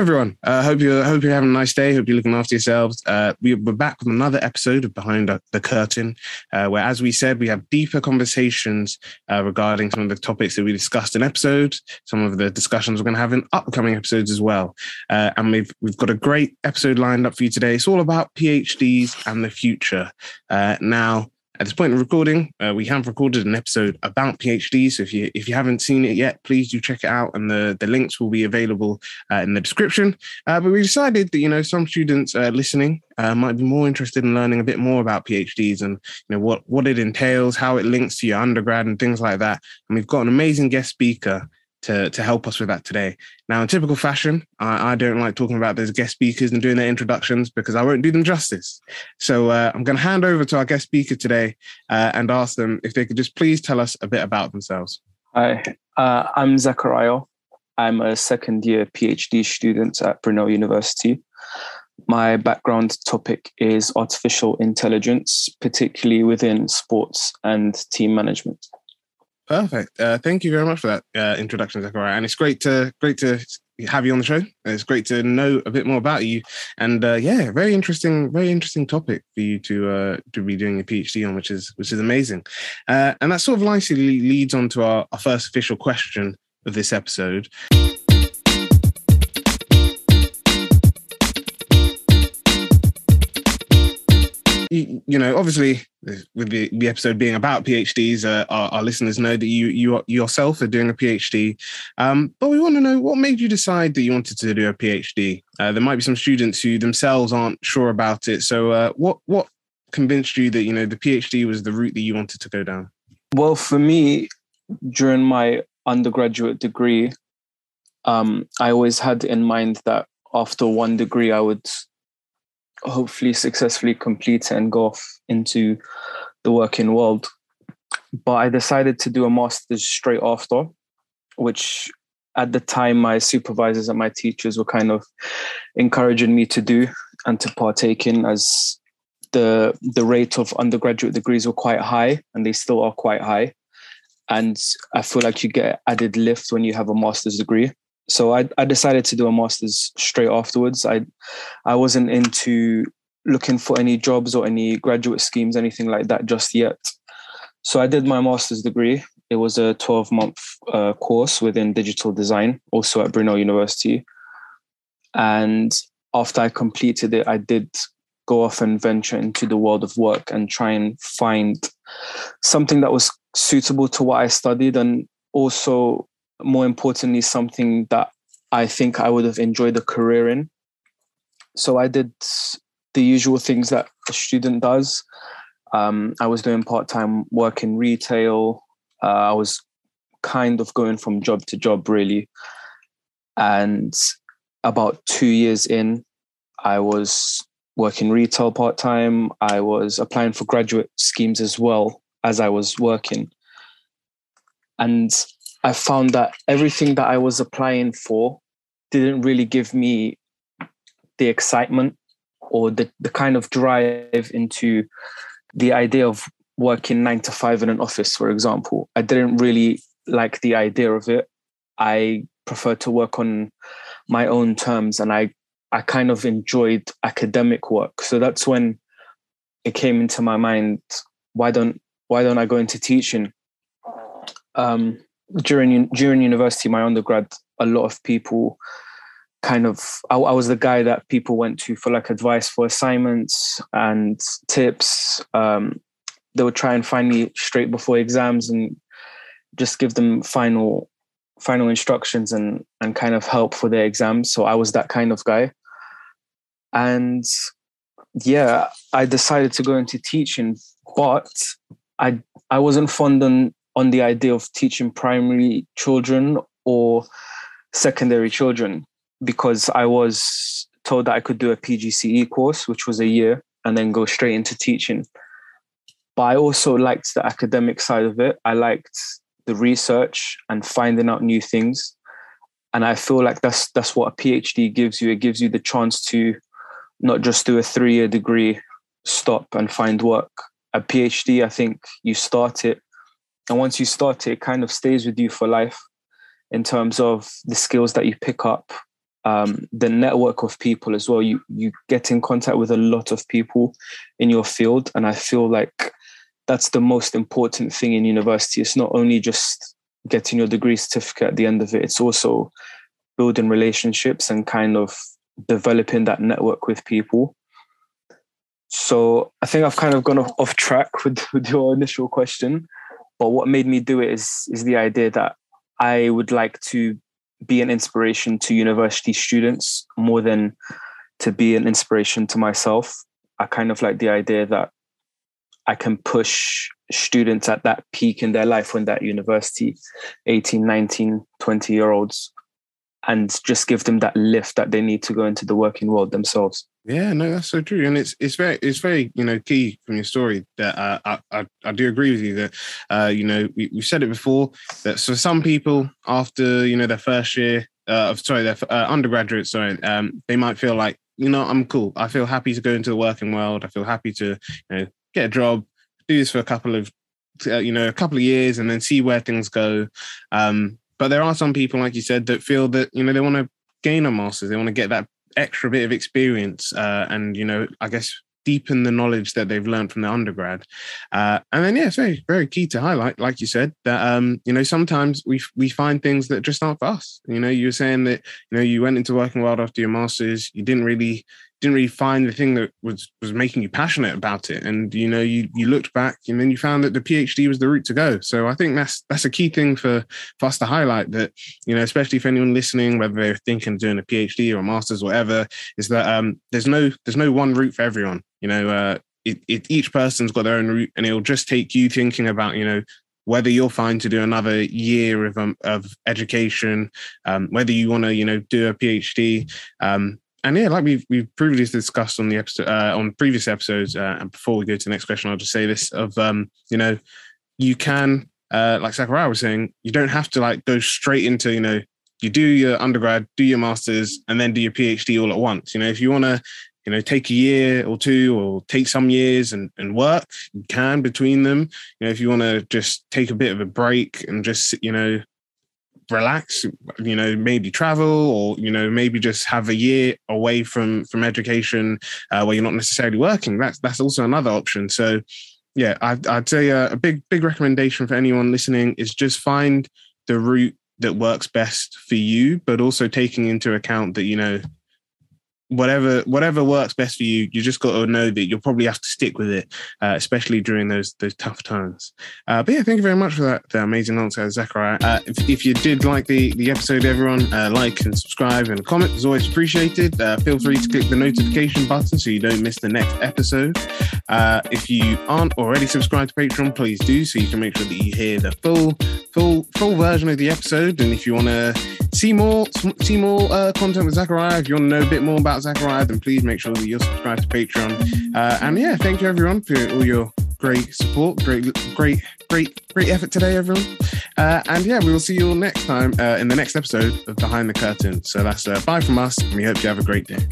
everyone. Uh, hope you hope you're having a nice day. Hope you're looking after yourselves. Uh, we, are back with another episode of Behind the Curtain, uh, where, as we said, we have deeper conversations uh, regarding some of the topics that we discussed in episodes, some of the discussions we're going to have in upcoming episodes as well. Uh, and we've we've got a great episode lined up for you today. It's all about PhDs and the future. Uh, now, at this point in recording, uh, we have recorded an episode about PhD. So if you if you haven't seen it yet, please do check it out, and the the links will be available uh, in the description. Uh, but we decided that you know some students uh, listening uh, might be more interested in learning a bit more about PhDs and you know what what it entails, how it links to your undergrad, and things like that. And we've got an amazing guest speaker to, to help us with that today. Now, in typical fashion, I, I, don't like talking about those guest speakers and doing their introductions because I won't do them justice. So uh, I'm going to hand over to our guest speaker today uh, and ask them if they could just please tell us a bit about themselves. Hi, uh, I'm Zachariah. I'm a second year PhD student at Brunel University. My background topic is artificial intelligence, particularly within sports and team management. Perfect. Uh, thank you very much for that uh, introduction, Zachariah. And it's great to great to have you on the show. It's great to know a bit more about you. And uh, yeah, very interesting, very interesting topic for you to uh, to be doing a PhD on, which is which is amazing. Uh, and that sort of nicely leads on to our, our first official question of this episode. You, you know, obviously, with the, the episode being about PhDs, uh, our, our, listeners know that you you yourself are doing a PhD. Um, but we want to know what made you decide that you wanted to do a PhD. Uh, there might be some students who themselves aren't sure about it. So, uh, what what convinced you that you know the PhD was the route that you wanted to go down? Well, for me, during my undergraduate degree, um, I always had in mind that after one degree, I would hopefully successfully complete and go off into the working world. But I decided to do a master's straight after, which at the time my supervisors and my teachers were kind of encouraging me to do and to partake in as the the rate of undergraduate degrees were quite high and they still are quite high and i feel like you get added lift when you have a master's degree so I, I decided to do a master's straight afterwards. I I wasn't into looking for any jobs or any graduate schemes, anything like that just yet. So I did my master's degree. It was a 12 month uh, course within digital design, also at Brunel University. And after I completed it, I did go off and venture into the world of work and try and find something that was suitable to what I studied and also more importantly, something that I think I would have enjoyed a career in. So I did the usual things that a student does. Um, I was doing part time work in retail. Uh, I was kind of going from job to job, really. And about two years in, I was working retail part time. I was applying for graduate schemes as well as I was working. And I found that everything that I was applying for didn't really give me the excitement or the, the kind of drive into the idea of working nine to five in an office, for example. I didn't really like the idea of it. I prefer to work on my own terms and I, I kind of enjoyed academic work. So that's when it came into my mind, why don't why don't I go into teaching? Um, during during university, my undergrad, a lot of people kind of I, I, was the guy that people went to for like advice for assignments and tips. Um, they would try and find me straight before exams and just give them final final instructions and and kind of help for their exams. So I was that kind of guy. And yeah, I decided to go into teaching, but I I wasn't fond on on the idea of teaching primary children or secondary children because I was told that I could do a PGCE course, which was a year, and then go straight into teaching. But I also liked the academic side of it. I liked the research and finding out new things. And I feel like that's that's what a PhD gives you. It gives you the chance to not just do a three-year degree, stop and find work. A PhD, I think you start it and once you start it, it kind of stays with you for life in terms of the skills that you pick up um, the network of people as well. You you get in contact with a lot of people in your field, and I feel like that's the most important thing in university. It's not only just getting your degree certificate at the end of it; it's also building relationships and kind of developing that network with people. So I think I've kind of gone off, off track with, with your initial question, but what made me do it is is the idea that I would like to be an inspiration to university students more than to be an inspiration to myself. I kind of like the idea that I can push students at that peak in their life when that university, 18, 19, 20 year olds, and just give them that lift that they need to go into the working world themselves. Yeah, no, that's so true, and it's it's very it's very you know key from your story that uh, I, I, I do agree with you that uh, you know we we said it before that for some people after you know their first year uh, sorry their uh, undergraduate sorry um, they might feel like you know I'm cool. I feel happy to go into the working world. I feel happy to you know get a job do this for a couple of uh, you know a couple of years and then see where things go. Um, but there are some people like you said that feel that you know they want to gain a master's. They want to get that extra bit of experience uh, and you know i guess deepen the knowledge that they've learned from the undergrad. Uh, and then yeah it's very very key to highlight like you said that um you know sometimes we we find things that just aren't for us. You know you were saying that you know you went into working world after your masters you didn't really didn't really find the thing that was was making you passionate about it. And you know you you looked back and then you found that the phd was the route to go. So i think that's that's a key thing for, for us to highlight that you know especially for anyone listening whether they're thinking of doing a phd or a master's or whatever is that um there's no there's no one route for everyone. You know uh it, it each person's got their own route and it'll just take you thinking about you know whether you're fine to do another year of um, of education, um, whether you want to, you know, do a PhD, um, and yeah, like we've we've previously discussed on the episode uh, on previous episodes, uh, and before we go to the next question, I'll just say this: of um, you know, you can uh, like Zachariah was saying, you don't have to like go straight into you know, you do your undergrad, do your masters, and then do your PhD all at once. You know, if you want to, you know, take a year or two, or take some years and and work, you can between them. You know, if you want to just take a bit of a break and just you know relax you know maybe travel or you know maybe just have a year away from from education uh, where you're not necessarily working. That's that's also another option. So yeah i'd, I'd say a, a big big recommendation for anyone listening is just find the route that works best for you but also taking into account that you know whatever whatever works best for you you just got to know that you'll probably have to stick with it uh, especially during those those tough times. Uh, but yeah thank you very much for that amazing answer zachariah. Uh, if, if, you did like the the episode everyone uh, like and subscribe and comment is always appreciated. Uh, feel free to click the notification button so you don't miss the next episode uh, if you aren't already subscribed to patreon please do so you can make sure that you hear the full full full version of the episode and if you want to see more see more content with zachariah if you want to know a bit more about Zachariah, then please make sure that you're subscribed to Patreon. Uh, and yeah, thank you everyone for all your great support, great, great, great, great effort today, everyone. Uh, and yeah, we will see you all next time uh, in the next episode of Behind the Curtain. So that's uh, bye from us, and we hope you have a great day.